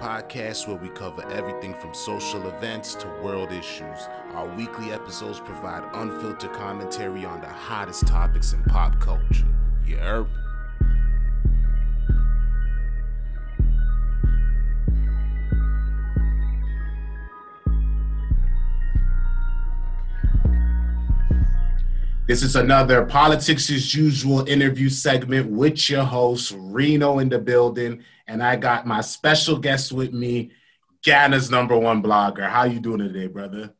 podcast where we cover everything from social events to world issues. Our weekly episodes provide unfiltered commentary on the hottest topics in pop culture. Heard? This is another Politics as Usual interview segment with your host, Reno in the building. And I got my special guest with me, Ghana's number one blogger. How you doing today, brother?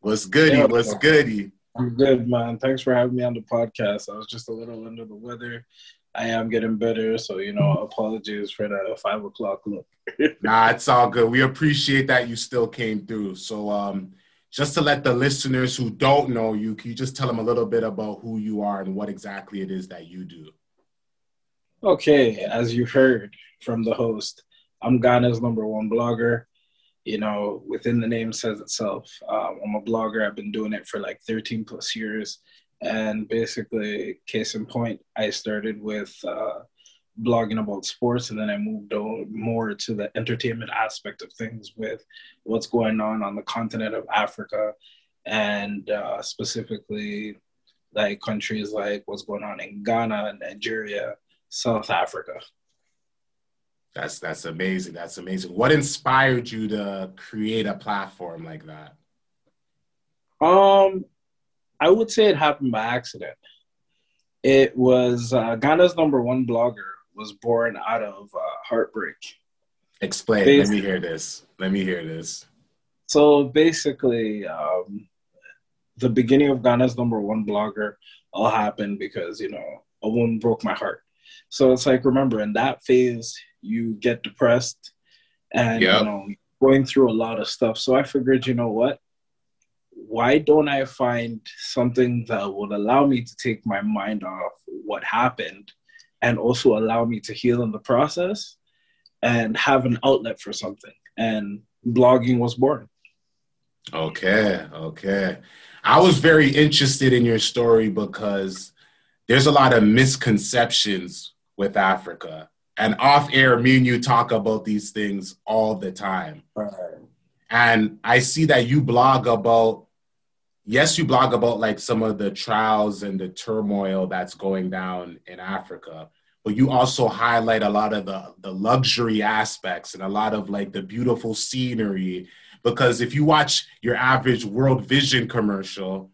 What's goody? Yeah, What's goody? I'm good, man. Thanks for having me on the podcast. I was just a little under the weather. I am getting better, so you know, apologies for the five o'clock look. Nah, it's all good. We appreciate that you still came through. So, um, just to let the listeners who don't know you, can you just tell them a little bit about who you are and what exactly it is that you do? okay, as you heard from the host, I'm Ghana's number one blogger. You know, within the name says itself. Um, I'm a blogger. I've been doing it for like 13 plus years. And basically, case in point, I started with uh, blogging about sports, and then I moved on more to the entertainment aspect of things with what's going on on the continent of Africa, and uh, specifically like countries like what's going on in Ghana, Nigeria, South Africa. That's that's amazing. That's amazing. What inspired you to create a platform like that? Um, I would say it happened by accident. It was uh, Ghana's number one blogger was born out of uh, heartbreak. Explain. Basically- Let me hear this. Let me hear this. So basically, um, the beginning of Ghana's number one blogger all happened because you know a woman broke my heart. So it's like remember in that phase you get depressed and Yep. you know going through a lot of stuff. So I figured, you know what? Why don't I find something that would allow me to take my mind off what happened and also allow me to heal in the process and have an outlet for something? And blogging was born. Okay, okay. I was very interested in your story because there's a lot of misconceptions with Africa. And off air, me and you talk about these things all the time. And I see that you blog about, yes, you blog about like some of the trials and the turmoil that's going down in Africa, but you also highlight a lot of the, the luxury aspects and a lot of like the beautiful scenery. Because if you watch your average World Vision commercial,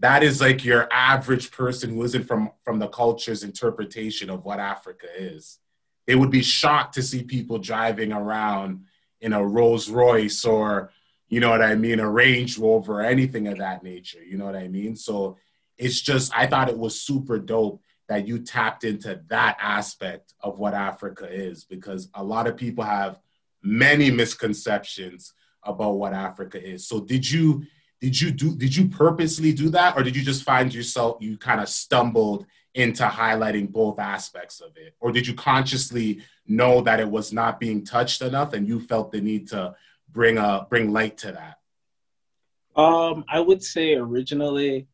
that is like your average person who isn't from, from the culture's interpretation of what Africa is. They would be shocked to see people driving around in a Rolls Royce or, you know what I mean, a Range Rover or anything of that nature. You know what I mean? So it's just, I thought it was super dope that you tapped into that aspect of what Africa is because a lot of people have many misconceptions about what Africa is. So did you did you do did you purposely do that or did you just find yourself you kind of stumbled into highlighting both aspects of it or did you consciously know that it was not being touched enough and you felt the need to bring a bring light to that Um, I would say originally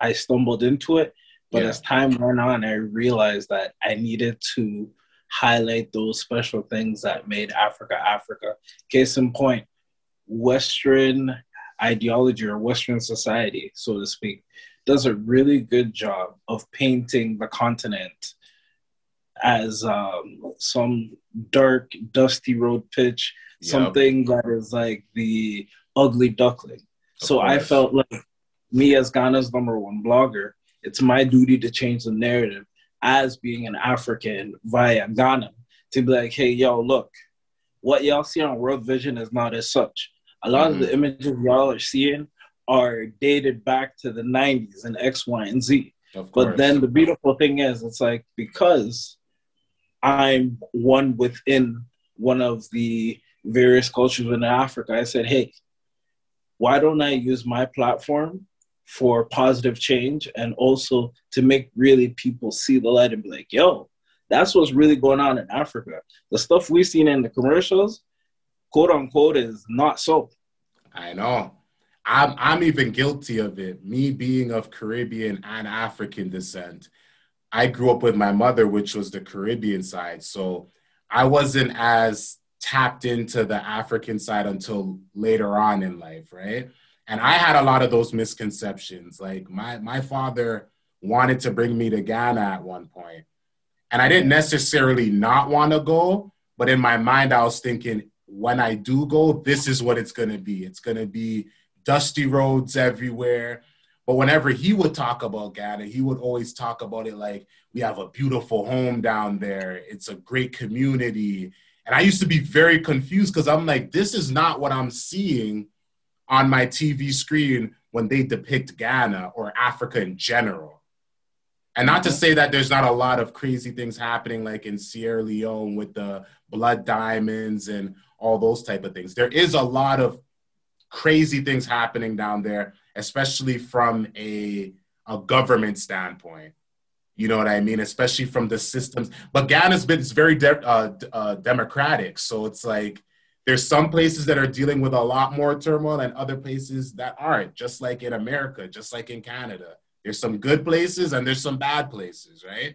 I stumbled into it, but Yeah. as time went on, I realized that I needed to highlight those special things that made Africa Africa. Case in point, Western ideology or Western society, so to speak, does a really good job of painting the continent as um, some dark, dusty road pitch, Yep. something that is like the ugly duckling. Of So I felt like me as Ghana's number one blogger, it's my duty to change the narrative as being an African via Ghana to be like, hey, yo, look, what y'all see on World Vision is not as such. A lot of the mm-hmm. images y'all are seeing are dated back to the 90s and X, Y, and Z. of course But then the beautiful thing is, it's like because I'm one within one of the various cultures in Africa, I said, hey, why don't I use my platform for positive change and also to make really people see the light and be like, yo, that's what's really going on in Africa. The stuff we've seen in the commercials, quote unquote, is not so. I know. I'm I'm even guilty of it. Me being of Caribbean and African descent, I grew up with my mother, which was the Caribbean side. So I wasn't as tapped into the African side until later on in life, right? And I had a lot of those misconceptions. Like my my father wanted to bring me to Ghana at one point, and I didn't necessarily not want to go, but in my mind I was thinking when I do go, this is what it's going to be. It's going to be dusty roads everywhere. But whenever he would talk about Ghana, he would always talk about it like we have a beautiful home down there. It's a great community. And I used to be very confused because I'm like, this is not what I'm seeing on my TV screen when they depict Ghana or Africa in general. And not to say that there's not a lot of crazy things happening like in Sierra Leone with the blood diamonds and all those type of things. There is a lot of crazy things happening down there, especially from a, a government standpoint. You know what I mean? Especially from the systems. But Ghana's been it's very de- uh, uh, democratic, so it's like there's some places that are dealing with a lot more turmoil and other places that aren't. Just like in America, just like in Canada, there's some good places and there's some bad places, right?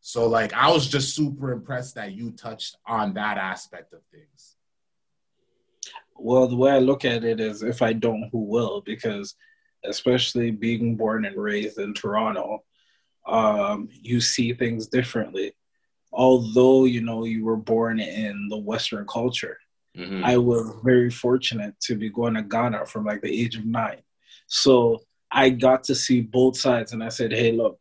So like I was just super impressed that you touched on that aspect of things. Well, the way I look at it is if I don't, who will? Because especially being born and raised in Toronto, um, you see things differently. Although, you know, you were born in the Western culture, mm-hmm. I was very fortunate to be going to Ghana from like the age of nine. So I got to see both sides and I said, hey, look,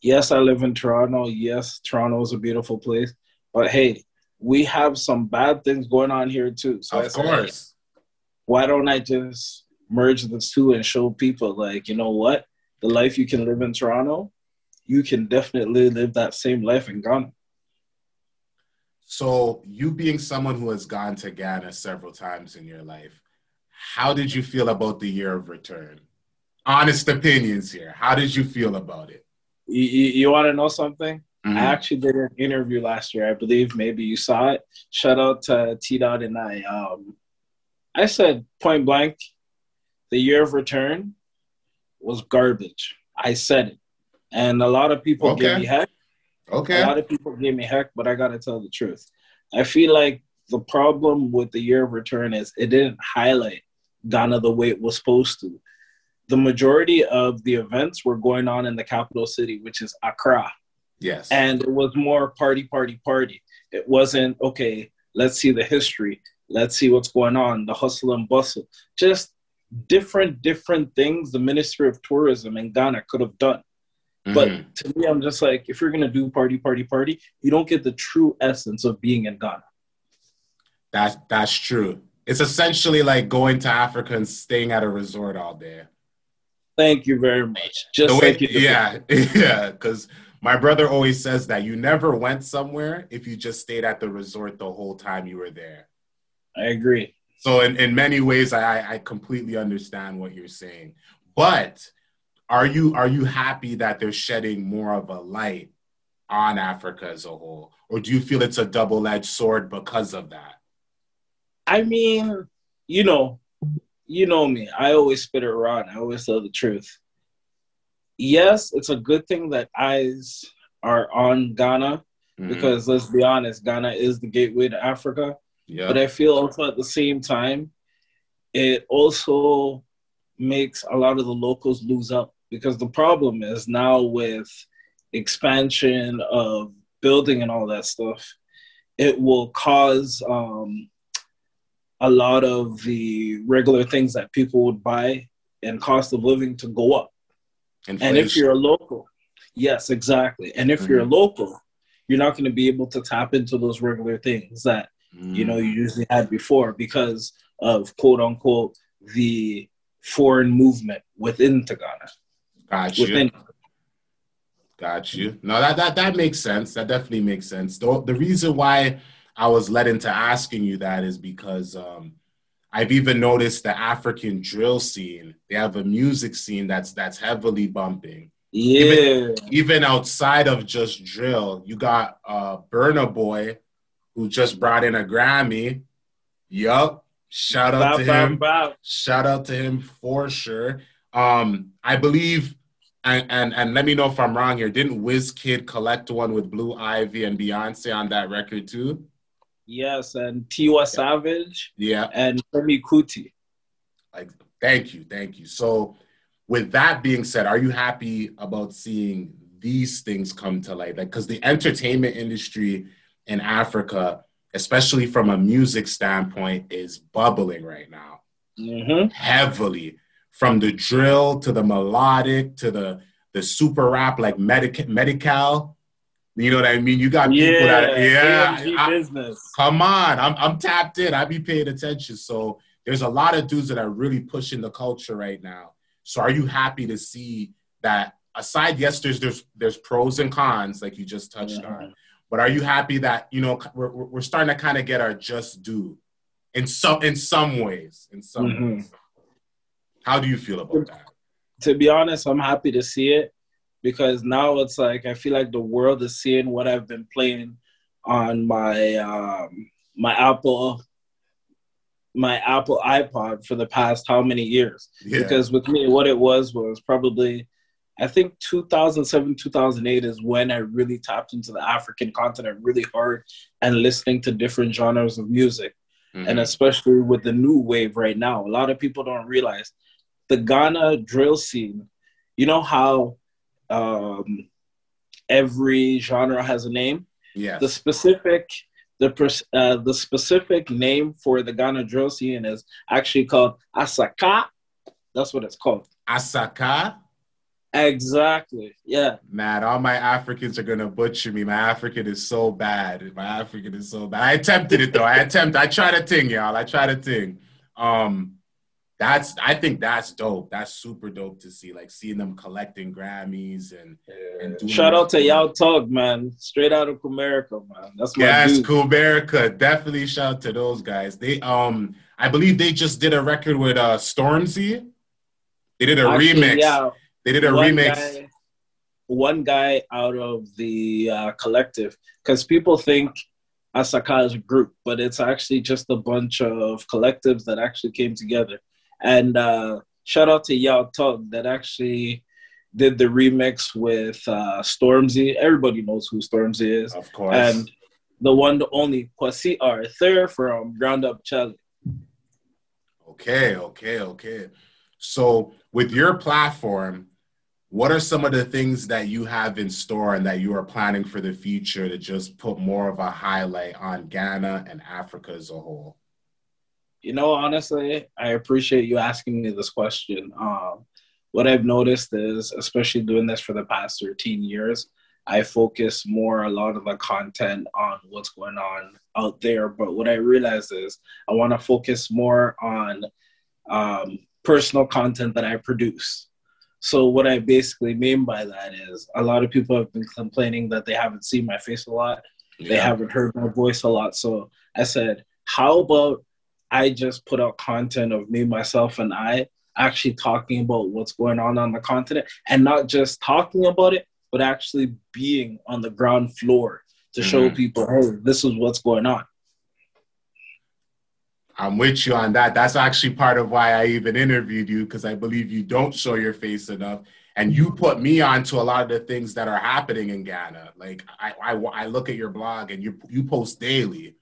yes, I live in Toronto. Yes, Toronto is a beautiful place. But hey, we have some bad things going on here too. So of course. why don't I just merge the two and show people like, you know what? The life you can live in Toronto, you can definitely live that same life in Ghana. So, you being someone who has gone to Ghana several times in your life, how did you feel about the year of return? Honest opinions here. How did you feel about it? You, you, you want to know something? Mm-hmm. I actually did an interview last year. I believe maybe you saw it. Shout out to T Dot and I. Um, I said point blank, the year of return was garbage. I said it, and a lot of people okay. gave me heck. Okay. A lot of people gave me heck, but I gotta tell the truth. I feel like the problem with the year of return is it didn't highlight Ghana the way it was supposed to. The majority of the events were going on in the capital city, which is Accra. Yes. And it was more party, party, party. It wasn't, okay, let's see the history. Let's see what's going on, the hustle and bustle. Just different, different things the Ministry of Tourism in Ghana could have done. Mm-hmm. But to me, I'm just like, if you're going to do party, party, party, you don't get the true essence of being in Ghana. That's, that's true. It's essentially like going to Africa and staying at a resort all day. Thank you very much. Just way, like yeah, yeah, because my brother always says that you never went somewhere if you just stayed at the resort the whole time you were there. I agree. So in, in many ways, I, I completely understand what you're saying. But are you are you happy that they're shedding more of a light on Africa as a whole? Or do you feel it's a double-edged sword because of that? I mean, you know, you know me. I always spit it around. I always tell the truth yes, it's a good thing that eyes are on Ghana mm-hmm. because let's be honest, Ghana is the gateway to Africa. Yep. But I feel also at the same time, it also makes a lot of the locals lose out because the problem is now with expansion of building and all that stuff, it will cause um, a lot of the regular things that people would buy and cost of living to go up. Inflation. And if you're a local, yes, exactly. And if mm-hmm. you're a local, you're not going to be able to tap into those regular things that mm. you know you mm. usually had before because of quote unquote the foreign movement within Ghana. Got you. Within. Got you. No, that, that that makes sense. That definitely makes sense. The, the reason why I was led into asking you that is because um, I've even noticed the African drill scene. They have a music scene that's that's heavily bumping. Yeah. Even, even outside of just drill, you got uh Burna Boy, who just brought in a Grammy. Yup. Shout out to him. Shout out to him for sure. Um, I believe And, and and let me know if I'm wrong here. Didn't Wizkid collect one with Blue Ivy and Beyonce on that record too? Yes, and Tiwa Savage. Yeah. And Femi Kuti. Like, thank you, thank you. So, with that being said, are you happy about seeing these things come to light? Like, because the entertainment industry in Africa, especially from a music standpoint, is bubbling right now, mm-hmm. heavily. From the drill to the melodic to the the super rap like Medic Medikal you know what I mean? You got people yeah, that yeah, I, business. Come on, I'm I'm tapped in. I be paying attention. So there's a lot of dudes that are really pushing the culture right now. So are you happy to see that? Aside, yes, there's there's there's pros and cons, like you just touched yeah. on. But are you happy that you know we're we're starting to kind of get our just due in some in some ways? In some mm-hmm. ways, how do you feel about that? To be honest, I'm happy to see it because now it's like I feel like the world is seeing what I've been playing on my um, my Apple my Apple iPod for the past how many years? Yeah. Because with me, what it was was probably I think 2007, 2008 is when I really tapped into the African continent really hard and listening to different genres of music. Mm-hmm. And especially with the new wave right now, a lot of people don't realize the Ghana drill scene. You know how um, every genre has a name. Yeah. The specific the uh, the specific name for the Ghana drill scene is actually called Asakaa. That's what it's called. Asakaa. Exactly. Yeah. Man, all my Africans are gonna butcher me. My African is so bad. My African is so bad. I attempted it though. I attempt. I try to thing, y'all. I try to thing. Um, that's I think that's dope. That's super dope to see, like seeing them collecting Grammys and, yeah. and shout out to Yaw Tog, man, straight out of Kumerica, man. That's my yes, Kumerica. Definitely shout out to those guys. They um, I believe they just did a record with uh Stormzy. They did a Actually, remix. Yeah, they did a one remix. Guy, one guy out of the uh, collective, because people think Asakaa is a group, but it's actually just a bunch of collectives that actually came together and uh, shout out to Yaw Tog that actually did the remix with uh, Stormzy. Everybody knows who Stormzy is. Of course. And the one, the only Kwesi Arthur from Ground Up Chale. Okay, okay, okay. So with your platform, what are some of the things that you have in store and that you are planning for the future to just put more of a highlight on Ghana and Africa as a whole? You know, honestly, I appreciate you asking me this question. Um, what I've noticed is, especially doing this for the past 13 years, I focus more a lot of the content on what's going on out there. But what I realize is I want to focus more on um, personal content that I produce. So what I basically mean by that is a lot of people have been complaining that they haven't seen my face a lot. Yeah. They haven't heard my voice a lot. So I said, how about I just put out content of me, myself, and I actually talking about what's going on on the continent and not just talking about it, but actually being on the ground floor to mm-hmm. show people, hey, this is what's going on. I'm with you on that. That's actually part of why I even interviewed you because I believe you don't show your face enough. And you put me onto a lot of the things that are happening in Ghana. Like I, I, I look at your blog and you you post daily.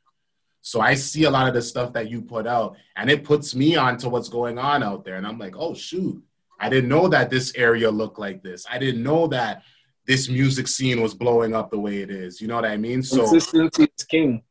So I see a lot of the stuff that you put out, and it puts me onto what's going on out there. And I'm like, oh shoot, I didn't know that this area looked like this. I didn't know that this music scene was blowing up the way it is. You know what I mean? So consistency is king.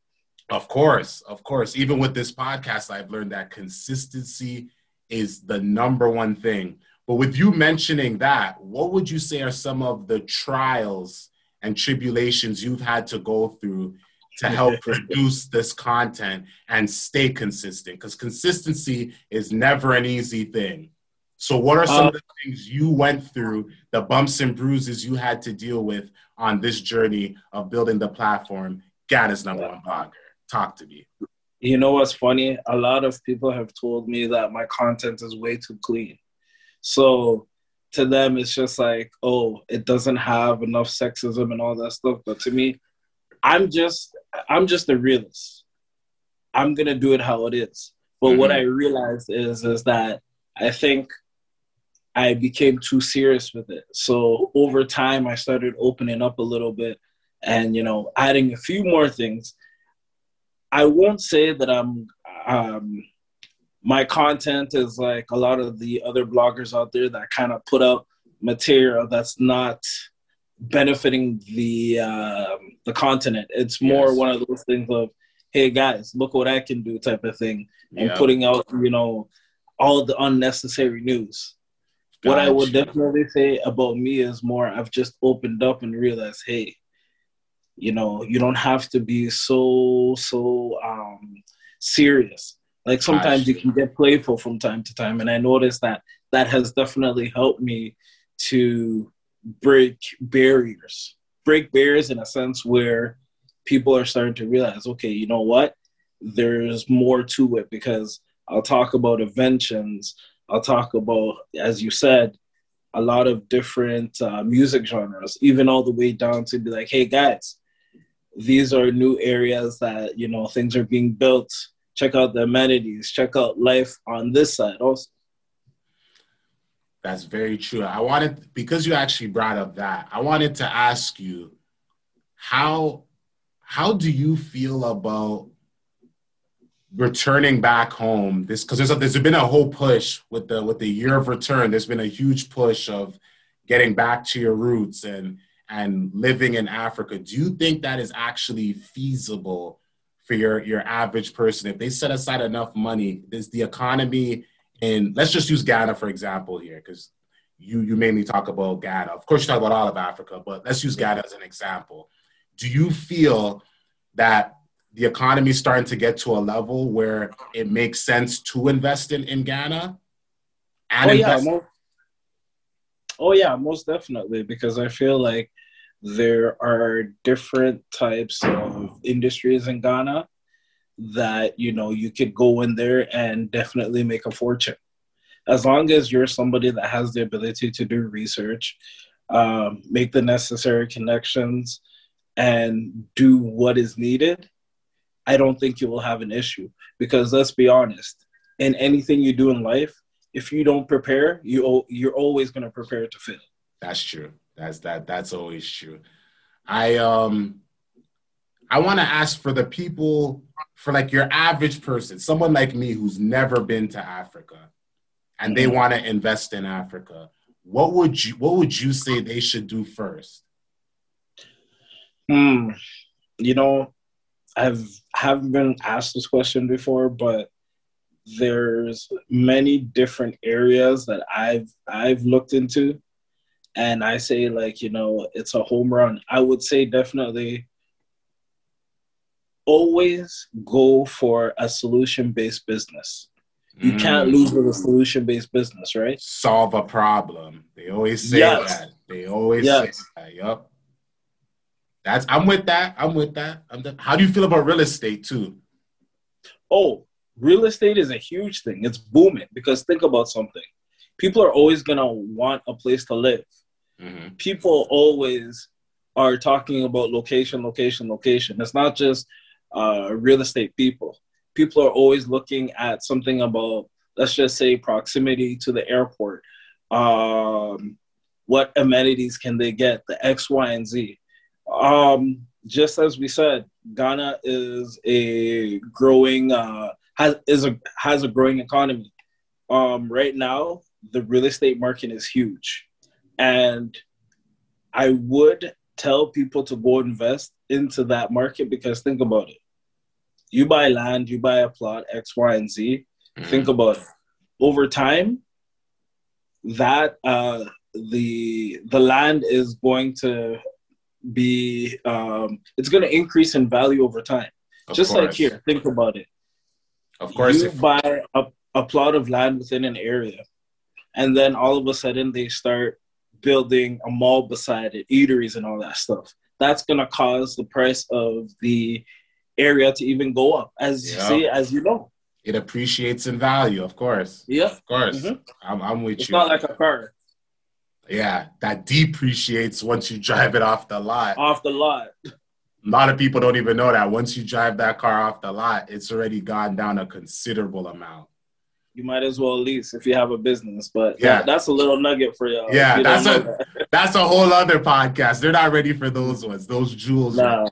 Of course, of course. Even with this podcast, I've learned that consistency is the number one thing. But with you mentioning that, what would you say are some of the trials and tribulations you've had to go through to help produce this content and stay consistent because consistency is never an easy thing. So, what are some uh, of the things you went through, the bumps and bruises you had to deal with on this journey of building the platform? Ghana's number one blogger. Talk to me. You know what's funny? A lot of people have told me that my content is way too clean. So, to them, it's just like, oh, it doesn't have enough sexism and all that stuff. But to me, I'm just I'm just a realist. I'm gonna do it how it is. But mm-hmm. what I realized is is that I think I became too serious with it. So over time, I started opening up a little bit and, you know, adding a few more things. I won't say that I'm, um, my content is like a lot of the other bloggers out there that kind of put out material that's not benefiting the uh, the continent. It's more yes. one of those things of, hey guys, look what I can do type of thing, and yep. putting out you know all the unnecessary news. Gotcha. What I would definitely say about me is more I've just opened up and realized, hey, you know, you don't have to be so so um serious. Like sometimes gotcha. you can get playful from time to time, and I noticed that that has definitely helped me to break barriers, break barriers in a sense where people are starting to realize, okay, you know what? There's more to it because I'll talk about inventions. I'll talk about, as you said, a lot of different uh, music genres, even all the way down to be like, hey guys, these are new areas that you know things are being built. Check out the amenities. Check out life on this side also. That's very true. I wanted because you actually brought up that. I wanted to ask you how how do you feel about returning back home this because there's, a, there's been a whole push with the with the year of return there's been a huge push of getting back to your roots and and living in africa do you think that is actually feasible for your your average person if they set aside enough money is the economy in let's just use ghana for example here because you you mainly talk about ghana of course you talk about all of africa but let's use ghana as an example do you feel that the economy is starting to get to a level where it makes sense to invest in, in Ghana? And oh, invest- yeah, most, oh, yeah, most definitely. Because I feel like there are different types of industries in Ghana that, you know, you could go in there and definitely make a fortune. As long as you're somebody that has the ability to do research, um, make the necessary connections, and do what is needed, I don't think you will have an issue. Because let's be honest, in anything you do in life, if you don't prepare, you you're always going to prepare to fail. That's true. That's that. That's always true. I um, I want to ask for the people, for like your average person, someone like me who's never been to Africa, and they mm-hmm. want to invest in Africa. What would you What would you say they should do first? Hmm. You know, I've haven't been asked this question before, but there's many different areas that I've I've looked into, and I say like you know it's a home run. I would say definitely always go for a solution based business. You mm. can't lose with a solution based business, right? Solve a problem. They always say yes. that. They always yes. say that. Yep. That's I'm with that. I'm with that. I'm the, how do you feel about real estate too? Oh, real estate is a huge thing. It's booming because think about something. People are always gonna want a place to live. Mm-hmm. People always are talking about location, location, location. It's not just uh, real estate people. People are always looking at something about, let's just say, proximity to the airport. Um, what amenities can they get? The X, Y, and Z. Um, just as we said, Ghana is a growing uh, has is a has a growing economy. Um, right now, the real estate market is huge, and I would tell people to go invest into that market because think about it. You buy land, you buy a plot X, Y, and Z. Mm-hmm. Think about it. Over time, that uh, the the land is going to be um, it's going to increase in value over time. Of Just course. like here, think about it. Of course, you if- buy a, a plot of land within an area, and then all of a sudden they start building a mall beside it, eateries and all that stuff. That's going to cause the price of the area to even go up, as you see, as you know. It appreciates in value, of course. Yeah, of course. Mm-hmm. I'm, I'm with it's you. It's not like a car. Yeah, that depreciates once you drive it off the lot. Off the lot. A lot of people don't even know that once you drive that car off the lot, it's already gone down a considerable amount. you might as well lease if you have a business. But yeah, that, that's a little nugget for y'all. Yeah, that's a that. that's a whole other podcast. They're not ready for those ones. Those jewels. No.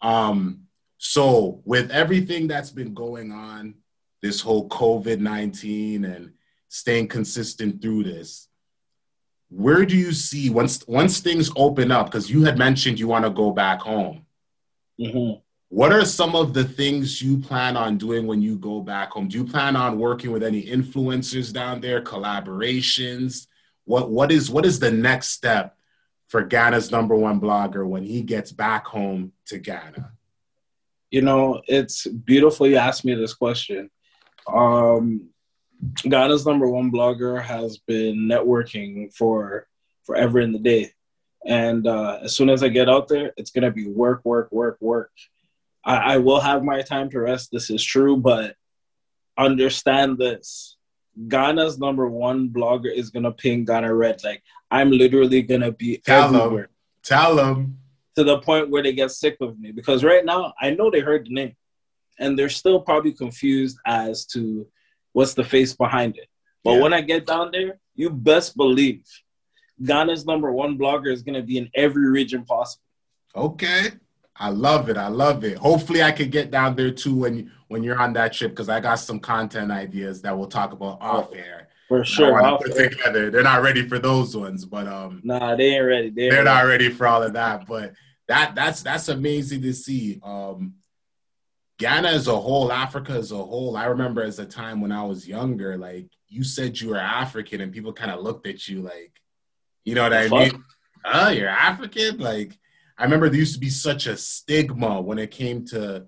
Um. So with everything that's been going on, this whole COVID nineteen and staying consistent through this, where do you see once once things open up? Because you had mentioned you want to go back home. Mm-hmm. What are some of the things you plan on doing when you go back home? Do you plan on working with any influencers down there, collaborations? What what is what is the next step for Ghana's number one blogger when he gets back home to Ghana? You know, it's beautiful you asked me this question. Um, Ghana's number one blogger has been networking for forever in the day. And uh, as soon as I get out there, it's gonna be work, work, work, work. I, I will have my time to rest. This is true, but understand this. Ghana's number one blogger is gonna ping Ghana Red. Like I'm literally gonna be Tell everywhere. Them. Tell them. To the point where they get sick of me. Because right now I know they heard the name. And they're still probably confused as to what's the face behind it. But yeah. when I get down there, you best believe Ghana's number one blogger is gonna be in every region possible. Okay. I love it. I love it. Hopefully, I can get down there too when when you're on that trip because I got some content ideas that we'll talk about off air. For sure, off put air. together. They're not ready for those ones, but um, nah, they ain't ready. They are not ready for all of that. But that that's that's amazing to see. Um, Ghana as a whole, Africa as a whole. I remember as a time when I was younger, like you said you were African, and people kind of looked at you like, you know what I mean? Oh, you're African, like I remember there used to be such a stigma when it came to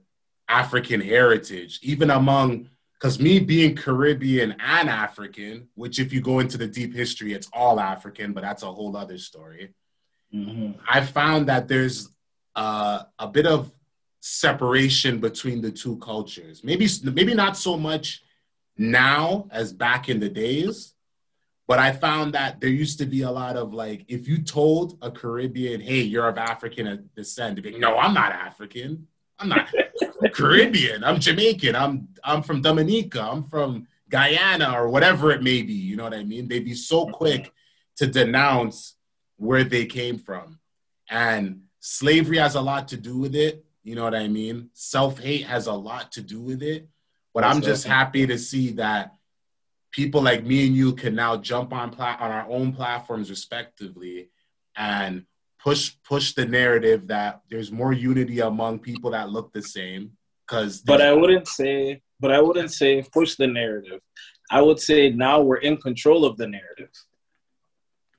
African heritage, even among because me being Caribbean and African, which if you go into the deep history, it's all African, but that's a whole other story. Mm-hmm. I found that there's uh, a bit of separation between the two cultures. Maybe maybe not so much now as back in the days, but I found that there used to be a lot of like, if you told a Caribbean, hey, you're of African descent, be, no, I'm not African. I'm not Caribbean. I'm Jamaican. I'm I'm from Dominica. I'm from Guyana or whatever it may be. You know what I mean? They'd be so quick to denounce where they came from. And slavery has a lot to do with it. You know what I mean? Self hate has a lot to do with it. But I'm just happy to see that people like me and you can now jump on pla- on our own platforms respectively and push push the narrative that there's more unity among people that look the same because but i wouldn't say but i wouldn't say push the narrative i would say now we're in control of the narrative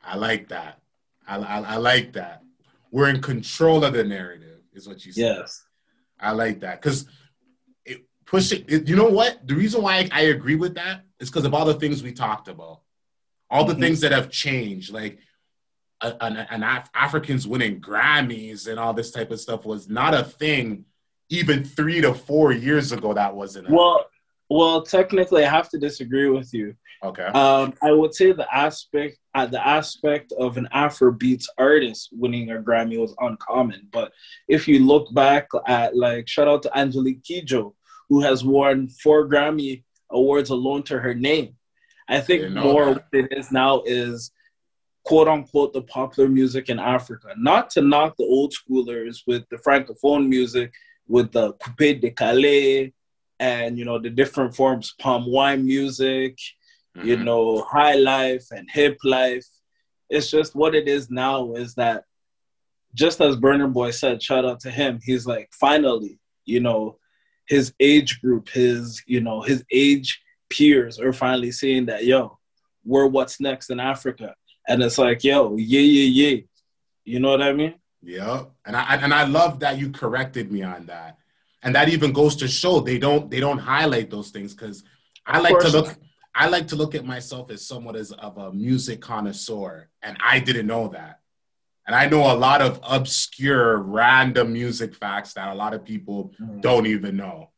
i like that i, I, I like that we're in control of the narrative is what you said yes i like that because push it you know what the reason why I, I agree with that is because of all the things we talked about, all the mm-hmm. things that have changed, like an, an Af- Africans winning Grammys and all this type of stuff was not a thing even three to four years ago. That wasn't. Well, well, technically, I have to disagree with you. Okay. Um, I would say the aspect uh, the aspect of an Afrobeats artist winning a Grammy was uncommon. But if you look back at like shout out to Angelique Kidjo, who has won four Grammy awards alone to her name. I think more that. what it is now is quote unquote the popular music in Africa. Not to knock the old schoolers with the francophone music, with the coupé-décalé and you know the different forms, palm wine music, mm-hmm. you know high life and hip life. It's just what it is now is that just as Burna Boy said, shout out to him. He's like, finally, you know, his age group, his you know his age peers are finally seeing that yo, we're what's next in Africa, and it's like yo, yeah, yeah, yeah, you know what I mean? Yeah, and I and I love that you corrected me on that, and that even goes to show they don't they don't highlight those things because I like to look. I like to look at myself as somewhat as of a music connoisseur, and I didn't know that. And I know a lot of obscure, random music facts that a lot of people mm. don't even know.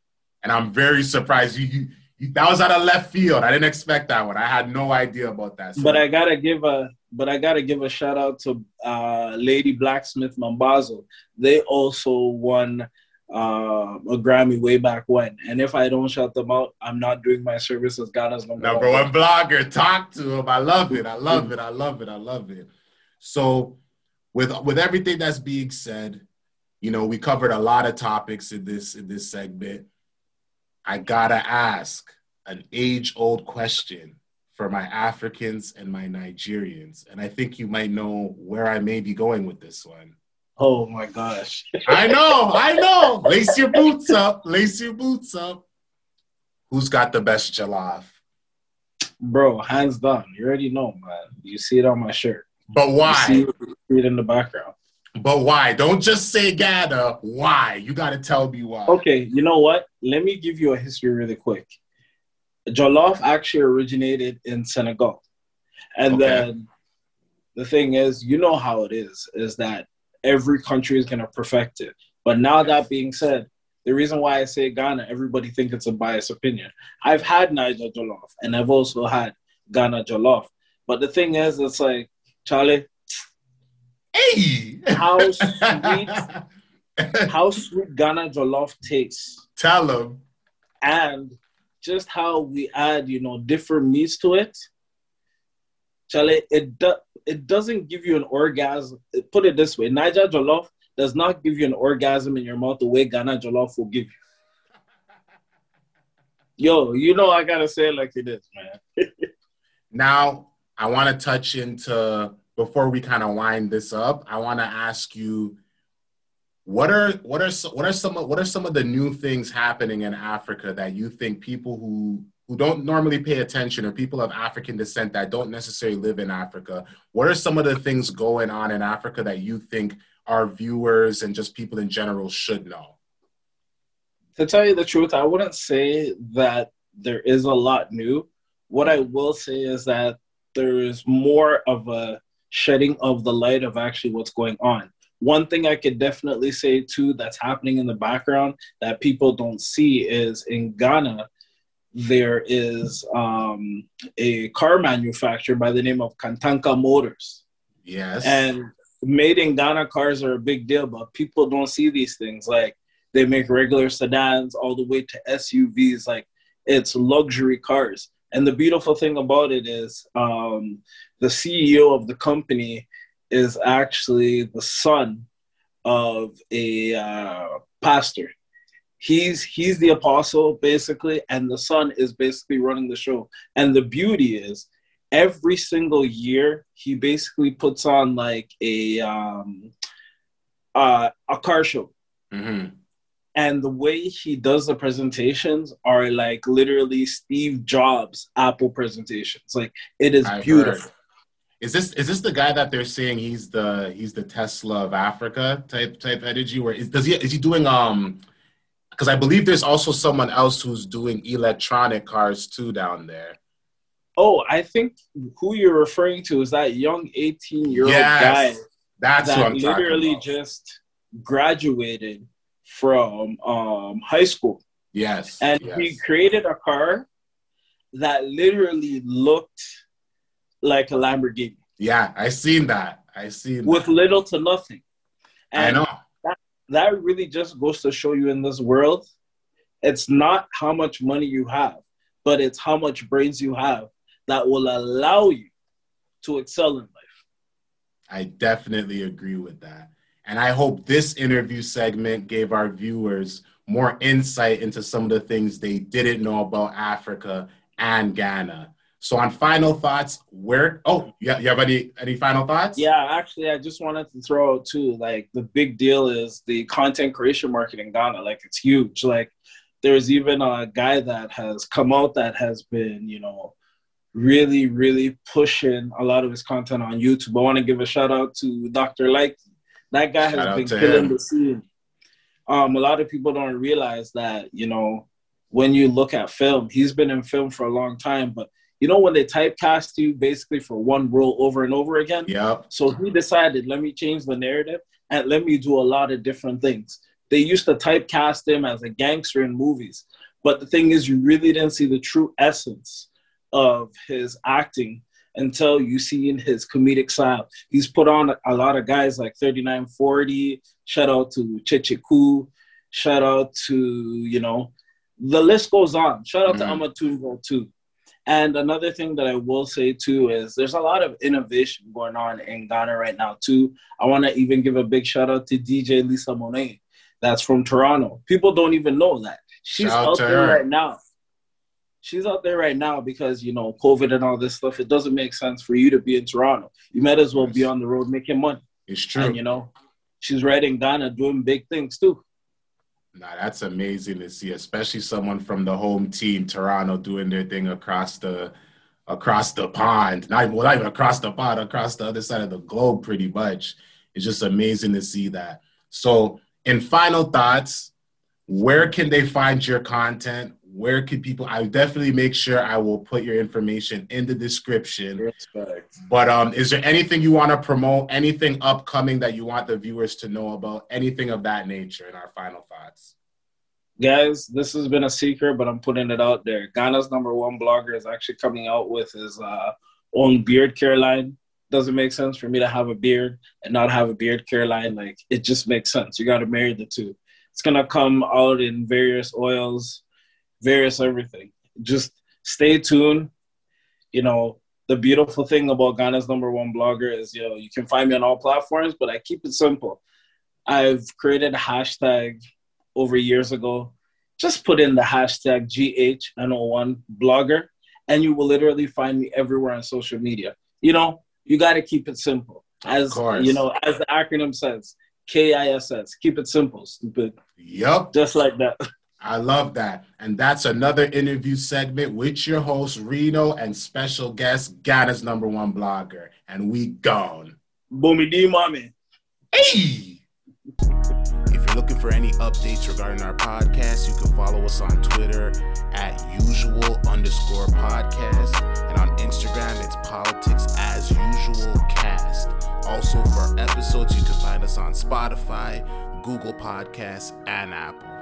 And I'm very surprised you, you, you, that was out of left field. I didn't expect that one. I had no idea about that. So. But I gotta give a but I gotta give a shout out to uh, Lady Blacksmith Mambazo. They also won uh, a Grammy way back when. And if I don't shout them out, I'm not doing my service as Ghana's number, number one. one blogger. Talk to him. I love it. I love it. I love it. I love it. So, with with everything that's being said, you know, we covered a lot of topics in this in this segment. I gotta ask an age old question for my Africans and my Nigerians, and I think you might know where I may be going with this one. Oh my gosh. I know, I know. Lace your boots up. Lace your boots up. Who's got the best jollof? Bro, hands down. You already know, man. You see it on my shirt. But why? You see it in the background. But why? Don't just say Gada. Why? You got to tell me why. Okay, you know what? Let me give you a history really quick. Jollof actually originated in Senegal. And okay. then the thing is, you know how it is, is that every country is going to perfect it. But now that being said, the reason why I say Ghana, everybody think it's a biased opinion. I've had Naija Jollof and I've also had Ghana Jollof. But the thing is, it's like, Charlie, hey, how sweet, how sweet Ghana Jollof tastes. Tell them. And just how we add, you know, different meats to it. Charlie, it do, it doesn't give you an orgasm. Put it this way: Naija jollof does not give you an orgasm in your mouth the way Ghana jollof will give you. Yo, you know I gotta say it like it is, man. now I want to touch into before we kind of wind this up. I want to ask you what are what are what are some what are some of the new things happening in Africa that you think people who who don't normally pay attention or people of African descent that don't necessarily live in Africa, what are some of the things going on in Africa that you think our viewers and just people in general should know? To tell you the truth, I wouldn't say that there is a lot new. What I will say is that there is more of a shedding of the light of actually what's going on. One thing I could definitely say too that's happening in the background that people don't see is in Ghana, there is um, a car manufacturer by the name of Kantanka Motors. Yes. And made in Ghana cars are a big deal, but people don't see these things. Like they make regular sedans all the way to SUVs. Like it's luxury cars. And the beautiful thing about it is um, the CEO of the company is actually the son of a uh, pastor he's he's the apostle basically and the son is basically running the show and the beauty is every single year he basically puts on like a um uh, a car show mm-hmm. and the way he does the presentations are like literally steve jobs apple presentations like it is I've beautiful heard. Is this is this the guy that they're saying he's the he's the Tesla of Africa type type energy? Where is does he is he doing um because I believe there's also someone else who's doing electronic cars too down there. Oh, I think who you're referring to is that young 18 year old yes, guy that's that literally just graduated from um, high school. Yes, and yes. he created a car that literally looked like a Lamborghini. Yeah, I seen that. I seen with that. little to nothing. And I know that really just goes to show you in this world, it's not how much money you have, but it's how much brains you have that will allow you to excel in life. I definitely agree with that. And I hope this interview segment gave our viewers more insight into some of the things they didn't know about Africa and Ghana. So on final thoughts, where oh you have, you have any any final thoughts? Yeah, actually I just wanted to throw out too, like the big deal is the content creation market in Ghana. Like it's huge. Like there's even a guy that has come out that has been, you know, really, really pushing a lot of his content on YouTube. I want to give a shout out to Dr. Likee. That guy shout has been killing him. the scene. Um, a lot of people don't realize that, you know, when you look at film, he's been in film for a long time, but you know when they typecast you basically for one role over and over again yeah so he decided let me change the narrative and let me do a lot of different things they used to typecast him as a gangster in movies but the thing is you really didn't see the true essence of his acting until you see in his comedic style he's put on a lot of guys like 3940 shout out to Chichiku Shout out to, you know, the list goes on. Shout out mm-hmm. to Amatumbo too. And another thing that I will say too is there's a lot of innovation going on in Ghana right now too. I want to even give a big shout out to DJ Lissa Monet, that's from Toronto. People don't even know that she's shout out there her. right now. She's out there right now because you know COVID and all this stuff. It doesn't make sense for you to be in Toronto. You might as well yes. be on the road making money. It's true. And, you know, she's right in Ghana doing big things too. Nah, that's amazing to see, especially someone from the home team, Toronto, doing their thing across the across the pond. Not even, well, not even across the pond, across the other side of the globe, pretty much. It's just amazing to see that. So, in final thoughts, where can they find your content? Where could people i definitely make sure i will put your information in the description. Respect. but um is there anything you want to promote anything upcoming that you want the viewers to know about anything of that nature in our final thoughts? Guys this has been a secret but i'm putting it out there. Ghana's number one blogger is actually coming out with his uh, own beard care line. Doesn't make sense for me to have a beard and not have a beard care line. Like it just makes sense. You got to marry the two. It's gonna come out in various oils various everything. Just stay tuned. You know, the beautiful thing about Ghana's number one blogger is, you know, you can find me on all platforms, but I keep it simple. I've created a hashtag over years ago. Just put in the hashtag GHNO1 blogger, and you will literally find me everywhere on social media. You know, you got to keep it simple. As you know, as the acronym says, KISS. Keep it simple, stupid. Yep. Just like that. I love that. And that's another interview segment with your host, Reno, and special guest, Ghana's number one blogger. And we gone. Boomy D mommy. Hey! If you're looking for any updates regarding our podcast, you can follow us on Twitter at usual underscore podcast. And on Instagram, it's politics as usual cast. Also, for episodes, you can find us on Spotify, Google Podcasts, and Apple.